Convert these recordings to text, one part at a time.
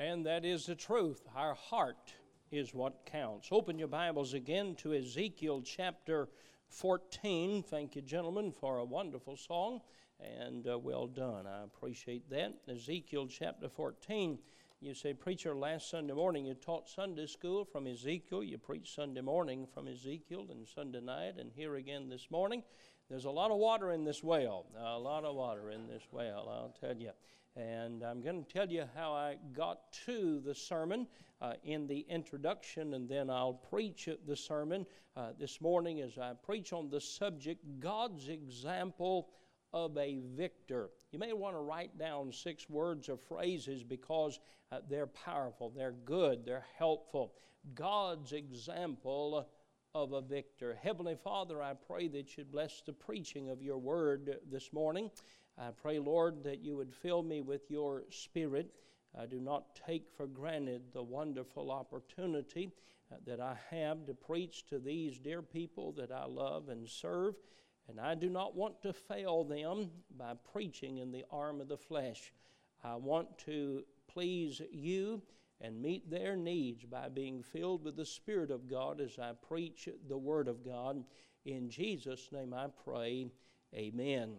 And that is the truth. Our heart is what counts. Open your Bibles again to Ezekiel chapter 14. Thank you, gentlemen, for a wonderful song and uh, well done. I appreciate that. Ezekiel chapter 14. You say, Preacher, last Sunday morning you taught Sunday school from Ezekiel. You preached Sunday morning from Ezekiel and Sunday night, and here again this morning. There's a lot of water in this well. A lot of water in this well, I'll tell you. And I'm going to tell you how I got to the sermon uh, in the introduction, and then I'll preach the sermon uh, this morning as I preach on the subject God's example of a victor. You may want to write down six words or phrases because uh, they're powerful, they're good, they're helpful. God's example of a victor. Heavenly Father, I pray that you'd bless the preaching of your word this morning. I pray, Lord, that you would fill me with your spirit. I do not take for granted the wonderful opportunity uh, that I have to preach to these dear people that I love and serve. And I do not want to fail them by preaching in the arm of the flesh. I want to please you and meet their needs by being filled with the Spirit of God as I preach the Word of God. In Jesus' name I pray. Amen.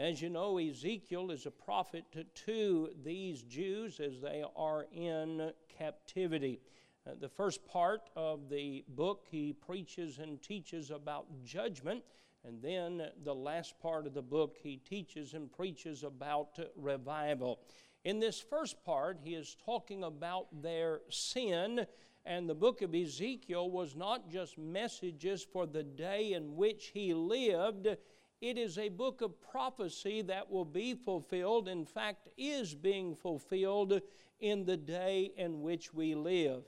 As you know, Ezekiel is a prophet to these Jews as they are in captivity. Uh, the first part of the book, he preaches and teaches about judgment. And then the last part of the book, he teaches and preaches about revival. In this first part, he is talking about their sin, and the book of Ezekiel was not just messages for the day in which he lived. It is a book of prophecy that will be fulfilled, in fact, is being fulfilled in the day in which we live.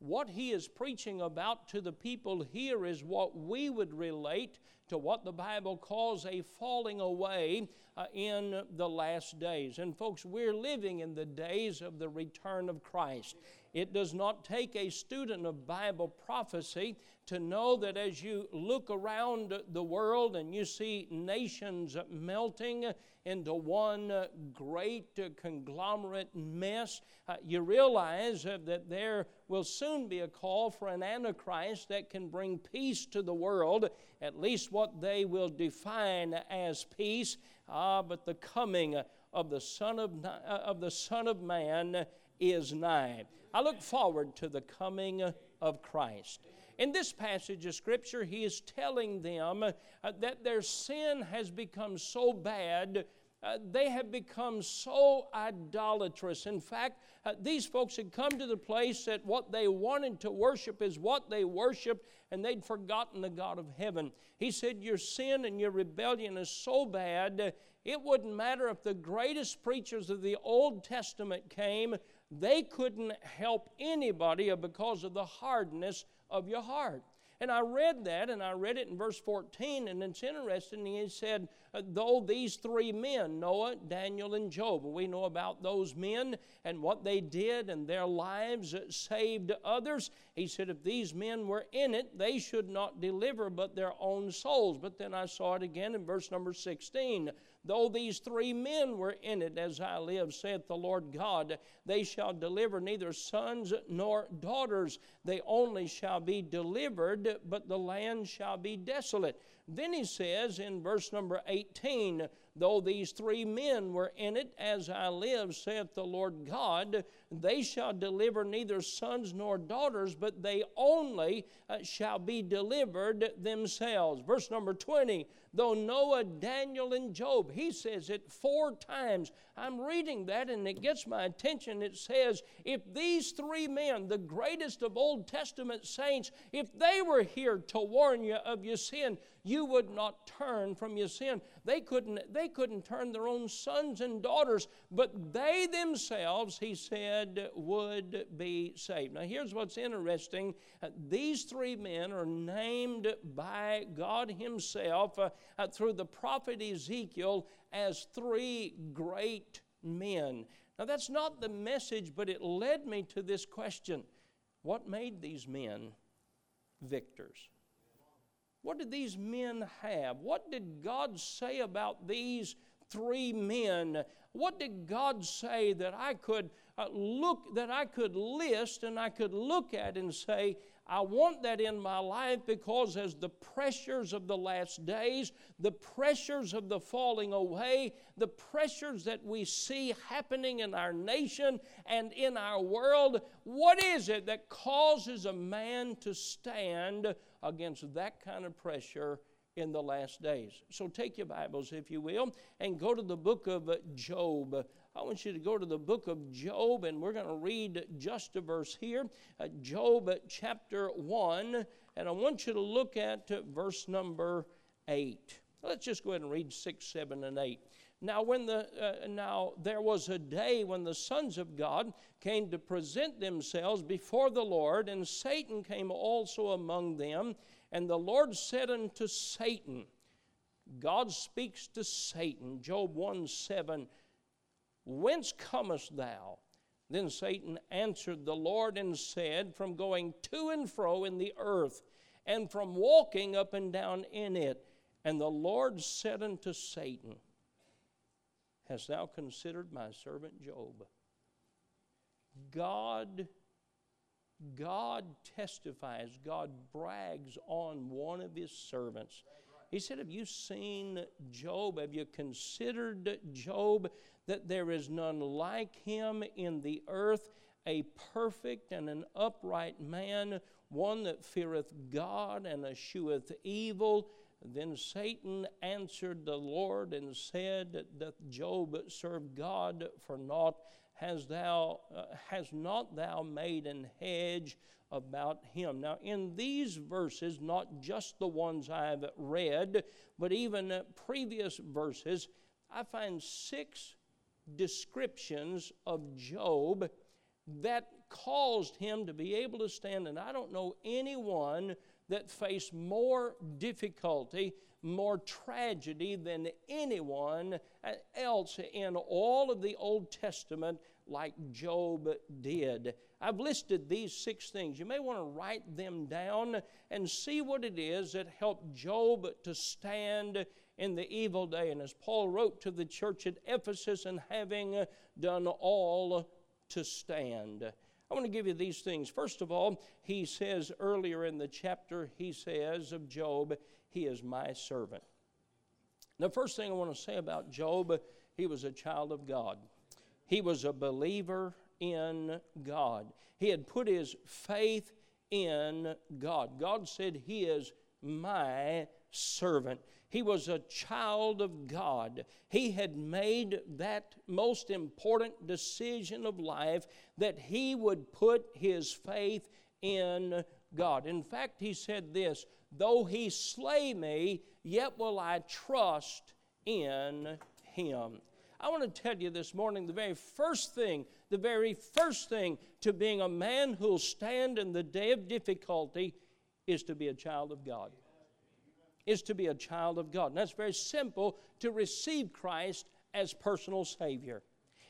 What he is preaching about to the people here is what we would relate to what the Bible calls a falling away uh, in the last days. And, folks, we're living in the days of the return of Christ. It does not take a student of Bible prophecy to know that as you look around the world and you see nations melting into one great conglomerate mess, uh, you realize that there will soon be a call for an Antichrist that can bring peace to the world, at least what they will define as peace. Ah, but the coming of the Son of, uh, of the Son of Man is nigh. I look forward to the coming of Christ. In this passage of Scripture, he is telling them uh, that their sin has become so bad. Uh, they have become so idolatrous. In fact, uh, these folks had come to the place that what they wanted to worship is what they worshiped, and they'd forgotten the God of heaven. He said, Your sin and your rebellion is so bad, it wouldn't matter if the greatest preachers of the Old Testament came, they couldn't help anybody because of the hardness of your heart. And I read that, and I read it in verse 14, and it's interesting. He said, uh, Though these three men, Noah, Daniel, and Job, we know about those men and what they did and their lives saved others. He said, If these men were in it, they should not deliver but their own souls. But then I saw it again in verse number 16. Though these three men were in it, as I live, saith the Lord God, they shall deliver neither sons nor daughters. They only shall be delivered, but the land shall be desolate. Then he says in verse number 18, Though these three men were in it, as I live, saith the Lord God, they shall deliver neither sons nor daughters, but they only uh, shall be delivered themselves. Verse number 20, though Noah, Daniel, and Job, he says it four times. I'm reading that and it gets my attention. It says, if these three men, the greatest of Old Testament saints, if they were here to warn you of your sin, you would not turn from your sin. They couldn't, they couldn't turn their own sons and daughters, but they themselves, he said, would be saved. Now, here's what's interesting uh, these three men are named by God Himself uh, uh, through the prophet Ezekiel as three great men. Now, that's not the message, but it led me to this question What made these men victors? What did these men have? What did God say about these three men? What did God say that I could uh, look that I could list and I could look at and say, I want that in my life because as the pressures of the last days, the pressures of the falling away, the pressures that we see happening in our nation and in our world, what is it that causes a man to stand against that kind of pressure in the last days? So take your Bibles, if you will, and go to the book of Job. I want you to go to the book of Job, and we're going to read just a verse here uh, Job chapter 1, and I want you to look at uh, verse number 8. Let's just go ahead and read 6, 7, and 8. Now, when the uh, now there was a day when the sons of God came to present themselves before the Lord, and Satan came also among them. And the Lord said unto Satan, God speaks to Satan, Job 1 7 Whence comest thou? Then Satan answered the Lord and said, From going to and fro in the earth, and from walking up and down in it. And the Lord said unto Satan, Hast thou considered my servant Job? God, God testifies, God brags on one of his servants. He said, Have you seen Job? Have you considered Job? that there is none like him in the earth, a perfect and an upright man, one that feareth God and escheweth evil. Then Satan answered the Lord and said, Doth Job serve God for naught? Has thou uh, has not thou made an hedge about him? Now, in these verses, not just the ones I've read, but even previous verses, I find six descriptions of Job that caused him to be able to stand. And I don't know anyone that faced more difficulty, more tragedy than anyone else in all of the Old Testament like Job did. I've listed these six things. You may want to write them down and see what it is that helped Job to stand in the evil day. And as Paul wrote to the church at Ephesus, and having done all to stand. I want to give you these things. First of all, he says earlier in the chapter, he says of Job, he is my servant. The first thing I want to say about Job, he was a child of God. He was a believer in God. He had put his faith in God. God said, He is my servant. He was a child of God. He had made that most important decision of life that he would put his faith in God. In fact, he said this Though he slay me, yet will I trust in him. I want to tell you this morning the very first thing, the very first thing to being a man who'll stand in the day of difficulty is to be a child of God. Is to be a child of God. And that's very simple to receive Christ as personal Savior.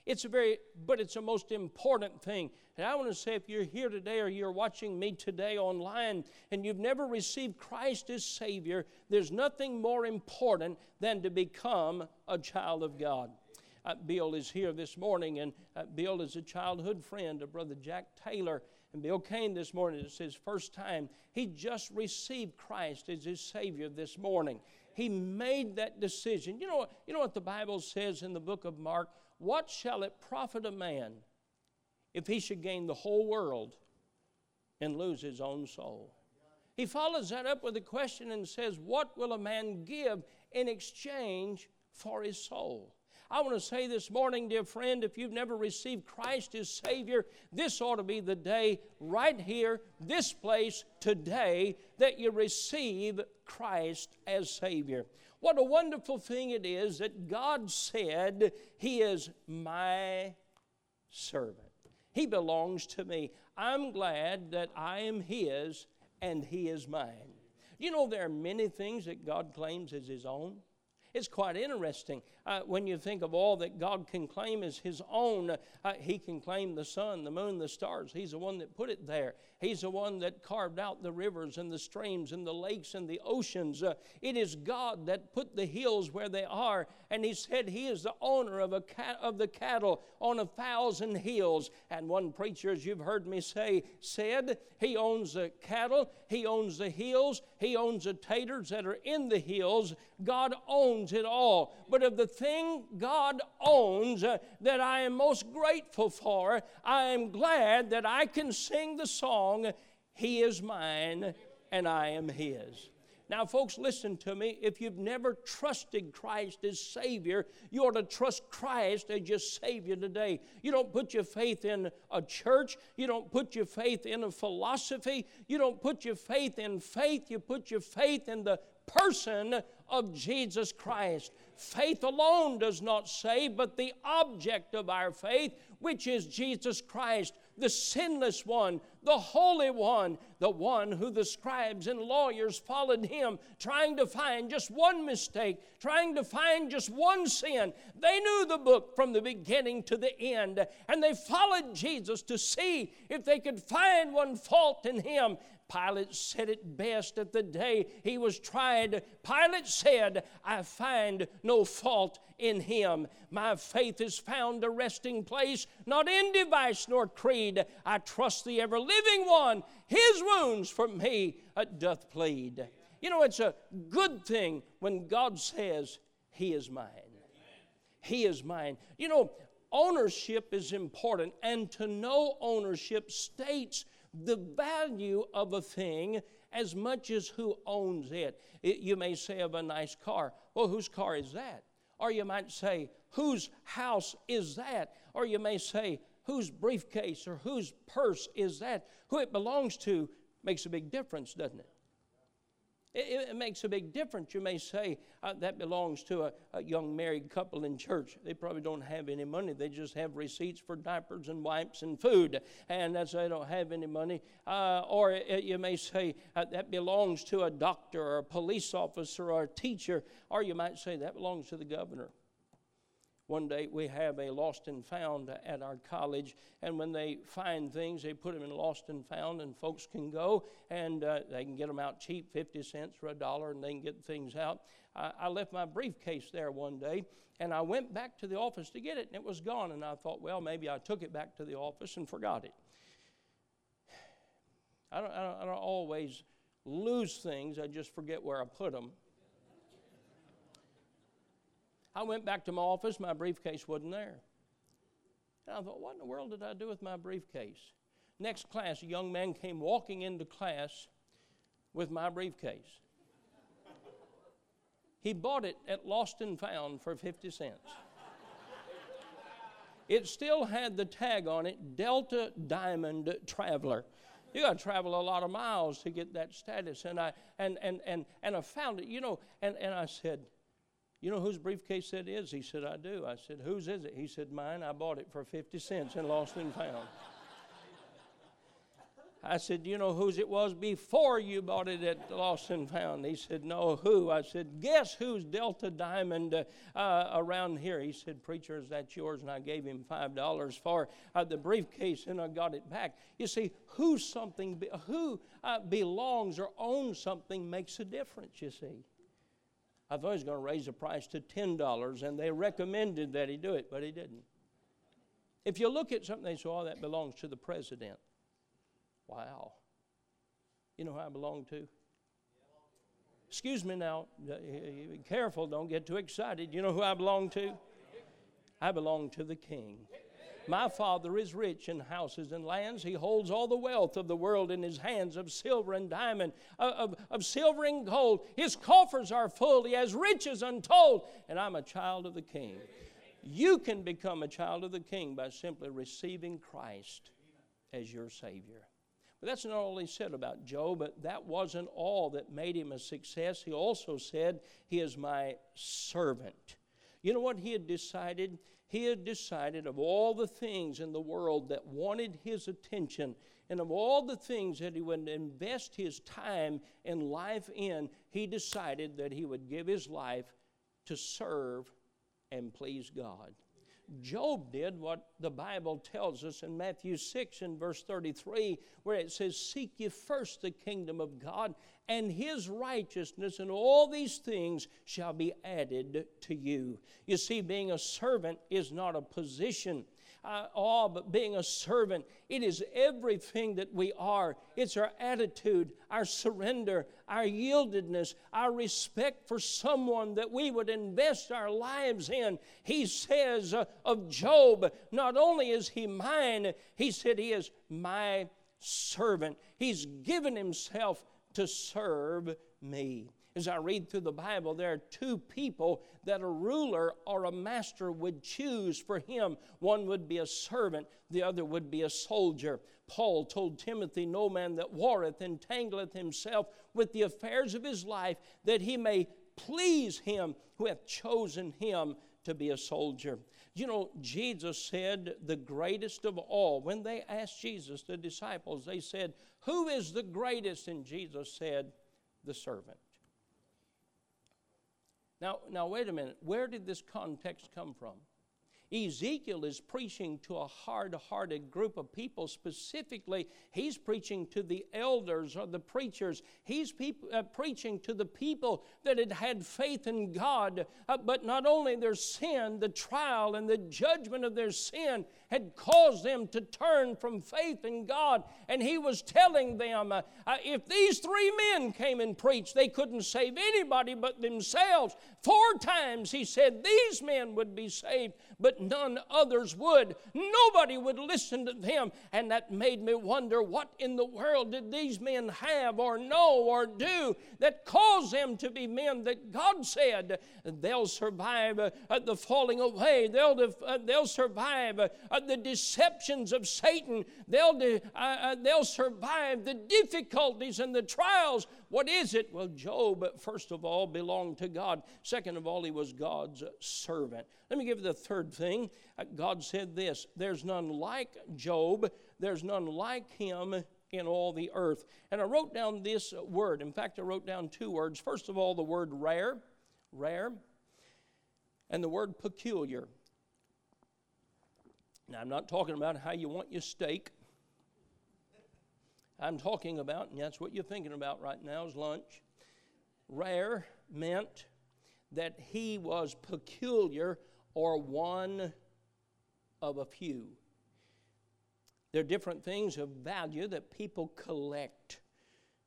It's a very, but it's a most important thing. And I want to say if you're here today or you're watching me today online and you've never received Christ as Savior, there's nothing more important than to become a child of God. Uh, Bill is here this morning, and uh, Bill is a childhood friend of Brother Jack Taylor. And Bill came this morning. It's his first time. He just received Christ as his Savior this morning. He made that decision. You know, you know what the Bible says in the book of Mark? What shall it profit a man if he should gain the whole world and lose his own soul? He follows that up with a question and says, What will a man give in exchange for his soul? I want to say this morning, dear friend, if you've never received Christ as Savior, this ought to be the day right here, this place, today, that you receive Christ as Savior. What a wonderful thing it is that God said, He is my servant. He belongs to me. I'm glad that I am His and He is mine. You know, there are many things that God claims as His own. It's quite interesting uh, when you think of all that God can claim as His own. Uh, he can claim the sun, the moon, the stars. He's the one that put it there. He's the one that carved out the rivers and the streams and the lakes and the oceans. Uh, it is God that put the hills where they are. And He said He is the owner of, a cat, of the cattle on a thousand hills. And one preacher, as you've heard me say, said He owns the cattle, He owns the hills, He owns the taters that are in the hills. God owns it all. But of the thing God owns uh, that I am most grateful for, I am glad that I can sing the song, He is mine and I am His. Now, folks, listen to me. If you've never trusted Christ as Savior, you ought to trust Christ as your Savior today. You don't put your faith in a church, you don't put your faith in a philosophy, you don't put your faith in faith, you put your faith in the person of Jesus Christ. Faith alone does not save, but the object of our faith, which is Jesus Christ, the sinless one, the holy one, the one who the scribes and lawyers followed him, trying to find just one mistake, trying to find just one sin. They knew the book from the beginning to the end, and they followed Jesus to see if they could find one fault in him. Pilate said it best at the day he was tried. Pilate said, I find no fault in him. My faith is found a resting place, not in device nor creed. I trust the ever living one. His wounds for me doth plead. You know, it's a good thing when God says, He is mine. He is mine. You know, ownership is important, and to know ownership states the value of a thing as much as who owns it. it. You may say of a nice car, well, whose car is that? Or you might say, whose house is that? Or you may say, whose briefcase or whose purse is that? Who it belongs to makes a big difference, doesn't it? It, it, makes a big difference. You may say uh, that belongs to a, a, young married couple in church. They probably don't have any money. They just have receipts for diapers and wipes and food, and that's they don't have any money. Uh, or it, you may say uh, that belongs to a doctor or a police officer or a teacher. Or you might say that belongs to the governor. One day we have a lost and found at our college, and when they find things, they put them in lost and found, and folks can go and uh, they can get them out cheap 50 cents or a dollar, and they can get things out. I, I left my briefcase there one day, and I went back to the office to get it, and it was gone. And I thought, well, maybe I took it back to the office and forgot it. I don't, I don't, I don't always lose things, I just forget where I put them. I went back to my office, my briefcase wasn't there. And I thought, what in the world did I do with my briefcase? Next class, a young man came walking into class with my briefcase. He bought it at Lost and Found for 50 cents. It still had the tag on it Delta Diamond Traveler. You got to travel a lot of miles to get that status. And I, and, and, and, and I found it, you know, and, and I said, you know whose briefcase that is? He said, I do. I said, Whose is it? He said, Mine. I bought it for 50 cents and lost and found. I said, You know whose it was before you bought it at Lost and Found? He said, No, who? I said, Guess who's Delta Diamond uh, around here? He said, Preacher, is that yours? And I gave him $5 for uh, the briefcase and I got it back. You see, who something, be- who uh, belongs or owns something makes a difference, you see. I thought he was going to raise the price to $10, and they recommended that he do it, but he didn't. If you look at something, they say, oh, that belongs to the president. Wow. You know who I belong to? Excuse me now. Uh, be careful, don't get too excited. You know who I belong to? I belong to the king. My Father is rich in houses and lands. He holds all the wealth of the world in his hands of silver and diamond, of, of, of silver and gold. His coffers are full. He has riches untold. And I'm a child of the King. You can become a child of the King by simply receiving Christ as your Savior. But that's not all he said about Job, but that wasn't all that made him a success. He also said, He is my servant. You know what he had decided? He had decided of all the things in the world that wanted his attention and of all the things that he would invest his time and life in, he decided that he would give his life to serve and please God. Job did what the Bible tells us in Matthew 6 and verse 33, where it says, Seek ye first the kingdom of God and his righteousness, and all these things shall be added to you. You see, being a servant is not a position, uh, all but being a servant. It is everything that we are. It's our attitude, our surrender, our yieldedness, our respect for someone that we would invest our lives in. He says uh, of Job, not only is he mine, he said he is my servant. He's given himself to serve me as I read through the Bible, there are two people that a ruler or a master would choose for him. One would be a servant, the other would be a soldier. Paul told Timothy, No man that warreth entangleth himself with the affairs of his life, that he may please him who hath chosen him to be a soldier. You know, Jesus said, the greatest of all. When they asked Jesus, the disciples, they said, Who is the greatest? And Jesus said, The servant. Now, now wait a minute. Where did this context come from? Ezekiel is preaching to a hard hearted group of people. Specifically, he's preaching to the elders or the preachers. He's uh, preaching to the people that had had faith in God, uh, but not only their sin, the trial and the judgment of their sin had caused them to turn from faith in God. And he was telling them uh, uh if these three men came and preached, they couldn't save anybody but themselves. Four times he said these men would be saved, but none others would. Nobody would listen to them. And that made me wonder what in the world did these men have or know or do that caused them to be men that God said they'll survive uh, the falling away, they'll, def- uh, they'll survive the deceptions of Satan, they'll, de- uh, uh, they'll survive the difficulties and the trials. What is it? Well, Job, first of all, belonged to God. Second of all, he was God's servant. Let me give you the third thing. Uh, God said this There's none like Job, there's none like him in all the earth. And I wrote down this word. In fact, I wrote down two words. First of all, the word rare, rare, and the word peculiar. Now, I'm not talking about how you want your steak. I'm talking about, and that's what you're thinking about right now, is lunch. Rare meant that he was peculiar or one of a few. There are different things of value that people collect.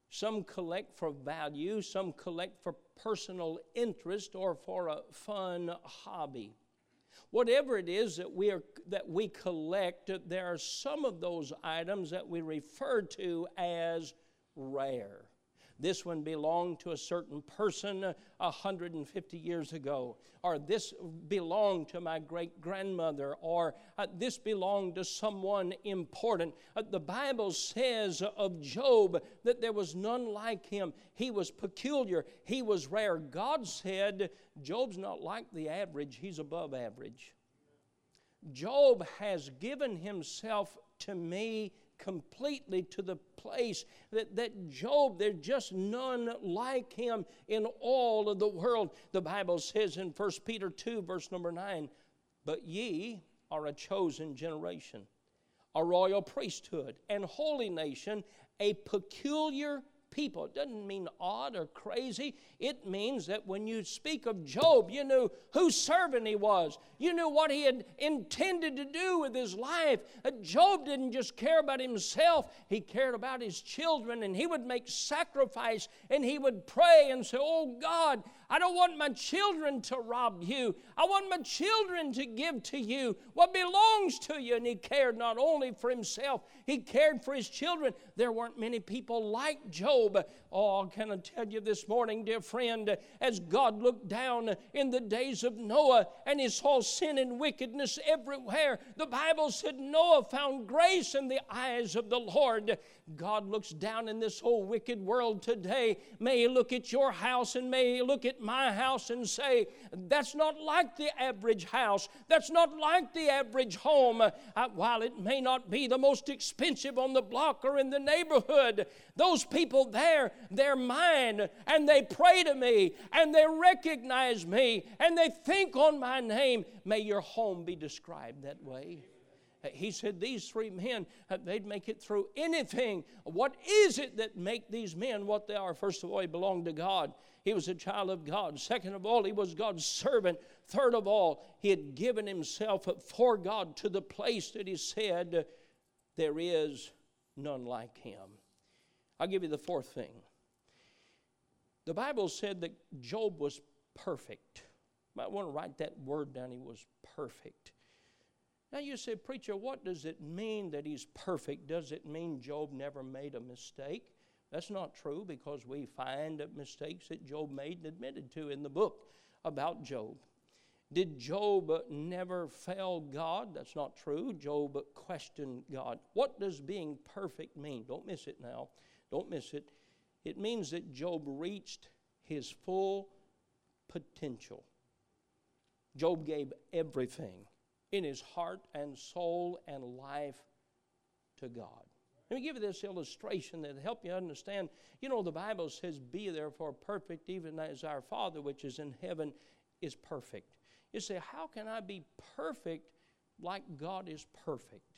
Some collect for value, some collect for personal interest or for a fun hobby. Whatever it is that we, are, that we collect, there are some of those items that we refer to as rare. This one belonged to a certain person 150 years ago, or this belonged to my great grandmother, or uh, this belonged to someone important. Uh, the Bible says of Job that there was none like him. He was peculiar, he was rare. God said, Job's not like the average, he's above average. Job has given himself to me completely to the place that, that Job, there's just none like him in all of the world. The Bible says in 1 Peter 2, verse number 9, But ye are a chosen generation, a royal priesthood, and holy nation, a peculiar people. It doesn't mean odd or crazy. It means that when you speak of Job, you knew whose servant he was. You knew what he had intended to do with his life. Uh, Job didn't just care about himself, he cared about his children, and he would make sacrifice and he would pray and say, Oh God, I don't want my children to rob you. I want my children to give to you what belongs to you. And he cared not only for himself, he cared for his children. There weren't many people like Job. Oh, can I tell you this morning, dear friend, as God looked down in the days of Noah and he saw sin and wickedness everywhere, the Bible said Noah found grace in the eyes of the Lord. God looks down in this whole wicked world today. May he look at your house and may he look at my house and say, That's not like the average house. That's not like the average home. Uh, while it may not be the most expensive on the block or in the neighborhood, those people there, they're mine and they pray to me and they recognize me and they think on my name. May your home be described that way. He said these three men, uh, they'd make it through anything. What is it that make these men what they are? First of all, he belonged to God. He was a child of God. Second of all, he was God's servant. Third of all, he had given himself for God to the place that he said, There is none like him. I'll give you the fourth thing. The Bible said that Job was perfect. You might want to write that word down. He was perfect. Now you say, Preacher, what does it mean that he's perfect? Does it mean Job never made a mistake? That's not true because we find mistakes that Job made and admitted to in the book about Job. Did Job never fail God? That's not true. Job questioned God. What does being perfect mean? Don't miss it now. Don't miss it. It means that Job reached his full potential. Job gave everything in his heart and soul and life to God. Let me give you this illustration that help you understand. You know, the Bible says, Be therefore perfect, even as our Father which is in heaven is perfect. You say, How can I be perfect like God is perfect?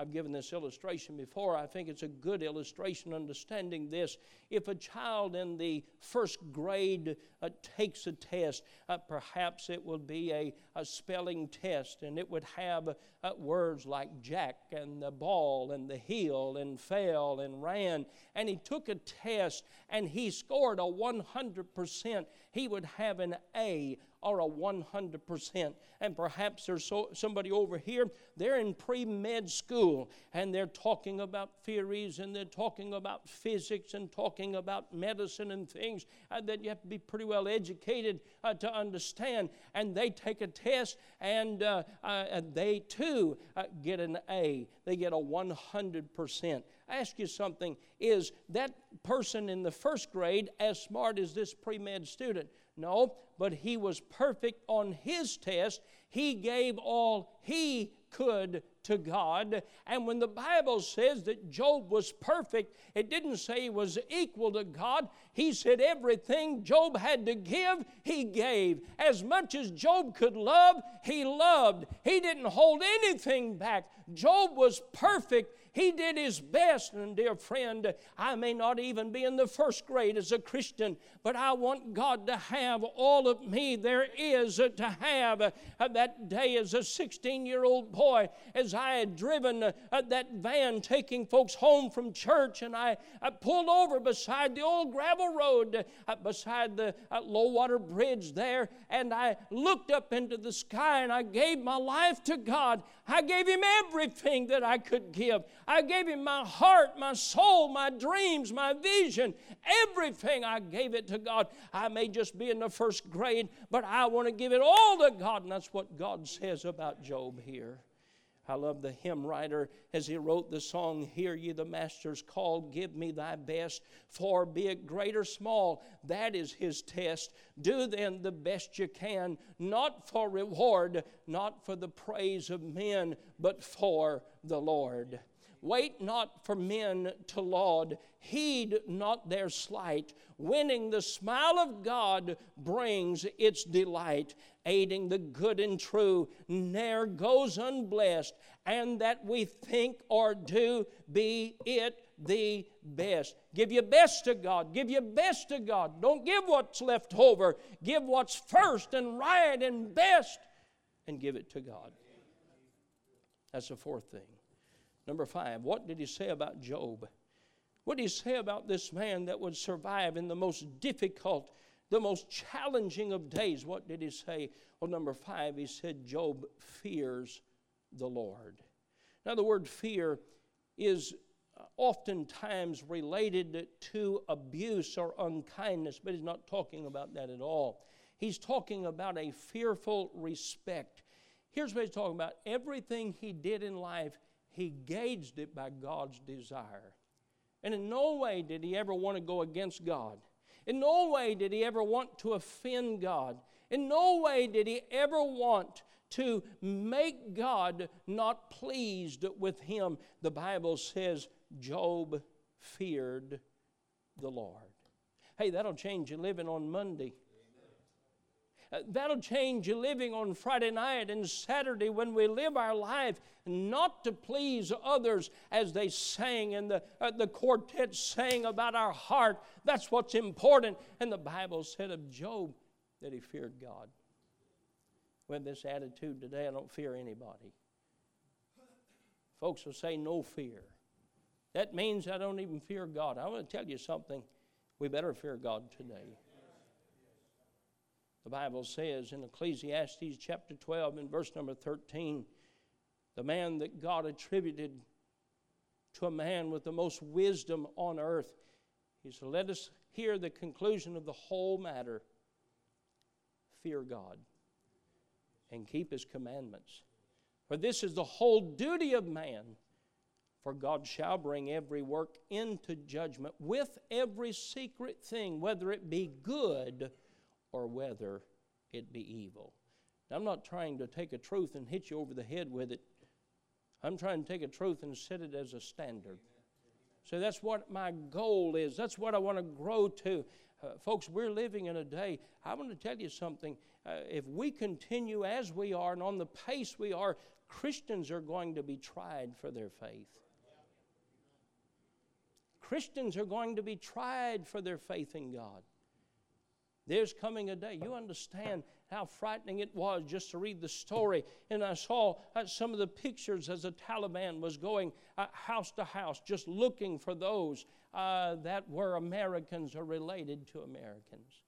I've given this illustration before. I think it's a good illustration understanding this. If a child in the first grade uh, takes a test, uh, perhaps it will be a, a, spelling test and it would have uh, words like Jack and the ball and the hill and fell and ran. And he took a test and he scored a 100%. He would have an A or a 100%. And perhaps there's so, somebody over here, they're in pre med school and they're talking about theories and they're talking about physics and talking about medicine and things uh, that you have to be pretty well educated uh, to understand. And they take a test and, uh, uh they too uh, get an A, they get a 100%. I ask you something is that person in the first grade as smart as this pre med student? No, but he was perfect on his test. He gave all he could to God. And when the Bible says that Job was perfect, it didn't say he was equal to God. He said everything Job had to give, he gave. As much as Job could love, he loved. He didn't hold anything back. Job was perfect he did his best. And, dear friend, I may not even be in the first grade as a Christian, but I want God to have all of me there is to have. Uh, that day as a 16 year old boy, as I had driven uh, that van taking folks home from church, and I, pulled over beside the old gravel road, uh, beside the low water bridge there, and I looked up into the sky and I gave my life to God. I gave Him everything that I could give. I gave him my heart, my soul, my dreams, my vision, everything. I gave it to God. I may just be in the first grade, but I want to give it all to God. And that's what God says about Job here. I love the hymn writer as he wrote the song, Hear ye the Master's call, give me thy best, for be it great or small, that is his test. Do then the best you can, not for reward, not for the praise of men, but for the Lord. Wait not for men to laud, heed not their slight. Winning the smile of God brings its delight. Aiding the good and true ne'er goes unblessed, and that we think or do be it the best. Give your best to God. Give your best to God. Don't give what's left over. Give what's first and right and best and give it to God. That's the fourth thing. Number five, what did he say about Job? What did he say about this man that would survive in the most difficult, the most challenging of days? What did he say? Well, number five, he said, Job fears the Lord. Now, the word fear is uh, oftentimes related to abuse or unkindness, but he's not talking about that at all. He's talking about a fearful respect. Here's what he's talking about everything he did in life, he gauged it by God's desire. And in no way did he ever want to go against God. In no way did he ever want to offend God. In no way did he ever want to make God not pleased with him. The Bible says Job feared the Lord. Hey, that'll change your living on Monday. Uh, that'll change your living on Friday night and Saturday when we live our life not to please others as they sang and the, uh, the quartet sang about our heart. That's what's important. And the Bible said of Job that he feared God. With this attitude today, I don't fear anybody. Folks will say no fear. That means I don't even fear God. I want to tell you something. We better fear God today. The Bible says in Ecclesiastes chapter 12 and verse number 13, the man that God attributed to a man with the most wisdom on earth, he said, Let us hear the conclusion of the whole matter. Fear God and keep his commandments. For this is the whole duty of man. For God shall bring every work into judgment with every secret thing, whether it be good or whether it be evil. Now, I'm not trying to take a truth and hit you over the head with it. I'm trying to take a truth and set it as a standard. So that's what my goal is. That's what I want to grow to. Uh, folks, we're living in a day, I want to tell you something. Uh, if we continue as we are and on the pace we are, Christians are going to be tried for their faith. Christians are going to be tried for their faith in God. There's coming a day. You understand how frightening it was just to read the story. And I saw uh, some of the pictures as the Taliban was going uh, house to house, just looking for those uh, that were Americans or related to Americans.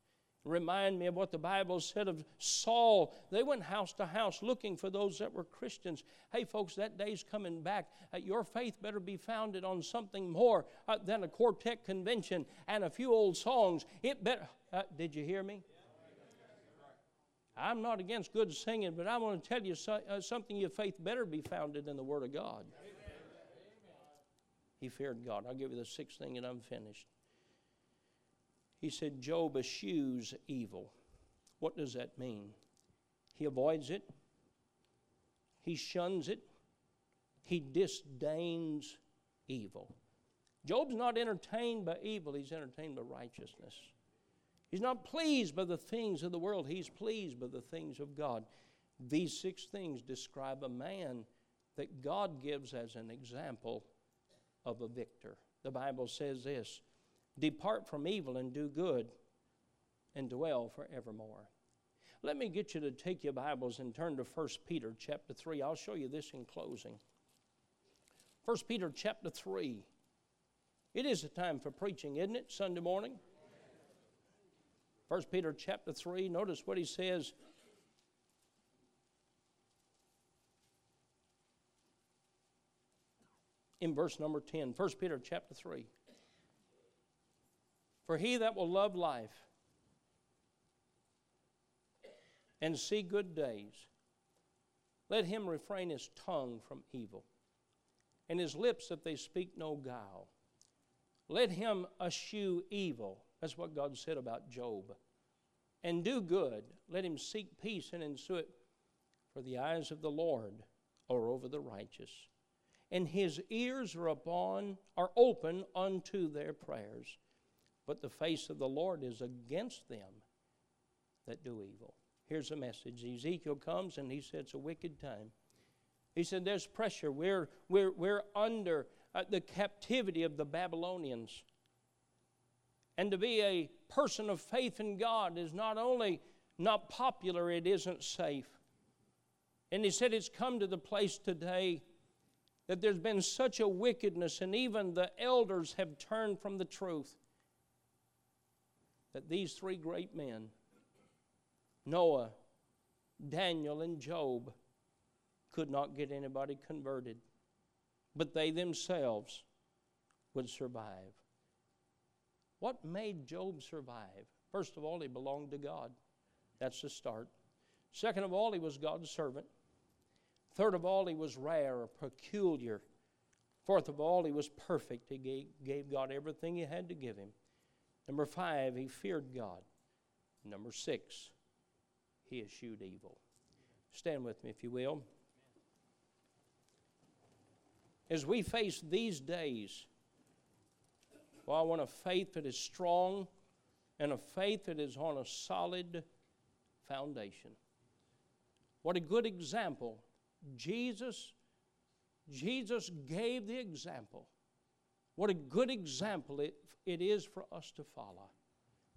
Remind me of what the Bible said of Saul. They went house to house looking for those that were Christians. Hey, folks, that day's coming back. Uh, your faith better be founded on something more uh, than a quartet convention and a few old songs. It better. Uh, did you hear me? I'm not against good singing, but I want to tell you so, uh, something your faith better be founded in the Word of God. He feared God. I'll give you the sixth thing and I'm finished. He said, Job eschews evil. What does that mean? He avoids it, he shuns it, he disdains evil. Job's not entertained by evil, he's entertained by righteousness. He's not pleased by the things of the world, he's pleased by the things of God. These six things describe a man that God gives as an example of a victor. The Bible says this Depart from evil and do good and dwell forevermore. Let me get you to take your Bibles and turn to 1 Peter chapter 3. I'll show you this in closing. 1 Peter chapter 3. It is a time for preaching, isn't it? Sunday morning. 1 Peter chapter 3, notice what he says. In verse number 10, 1 Peter chapter 3. For he that will love life and see good days, let him refrain his tongue from evil, and his lips that they speak no guile. Let him eschew evil that's what God said about Job. And do good. Let him seek peace and ensue it. For the eyes of the Lord are over the righteous, and his ears are upon are open unto their prayers. But the face of the Lord is against them that do evil. Here's a message. Ezekiel comes and he said it's a wicked time. He said there's pressure. We're, we're, we're under uh, the captivity of the Babylonians. And to be a person of faith in God is not only not popular, it isn't safe. And he said it's come to the place today that there's been such a wickedness, and even the elders have turned from the truth. That these three great men, Noah, Daniel, and Job, could not get anybody converted, but they themselves would survive. What made Job survive? First of all, he belonged to God. That's the start. Second of all, he was God's servant. Third of all, he was rare or peculiar. Fourth of all, he was perfect. He gave, gave God everything he had to give him. Number five, he feared God. Number six, he eschewed evil. Stand with me, if you will. As we face these days, well, I want a faith that is strong and a faith that is on a solid foundation. What a good example. Jesus, Jesus gave the example. What a good example it, it is for us to follow.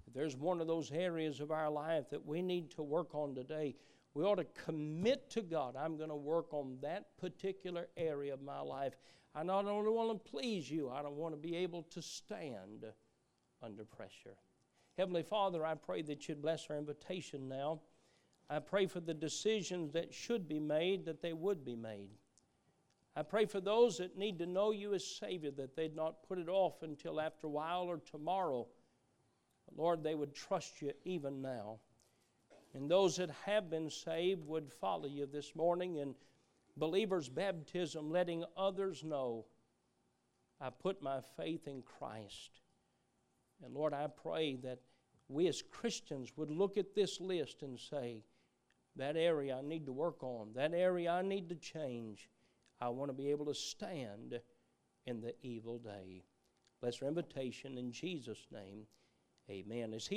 If there's one of those areas of our life that we need to work on today, we ought to commit to God. I'm going to work on that particular area of my life. I not only want to please you, I don't want to be able to stand under pressure. Heavenly Father, I pray that you'd bless our invitation now. I pray for the decisions that should be made, that they would be made. I pray for those that need to know you as Savior, that they'd not put it off until after a while or tomorrow. Lord, they would trust you even now. And those that have been saved would follow you this morning in believers' baptism, letting others know I put my faith in Christ. And Lord, I pray that we as Christians would look at this list and say, that area I need to work on, that area I need to change. I want to be able to stand in the evil day. Bless our invitation in Jesus' name. Amen. As he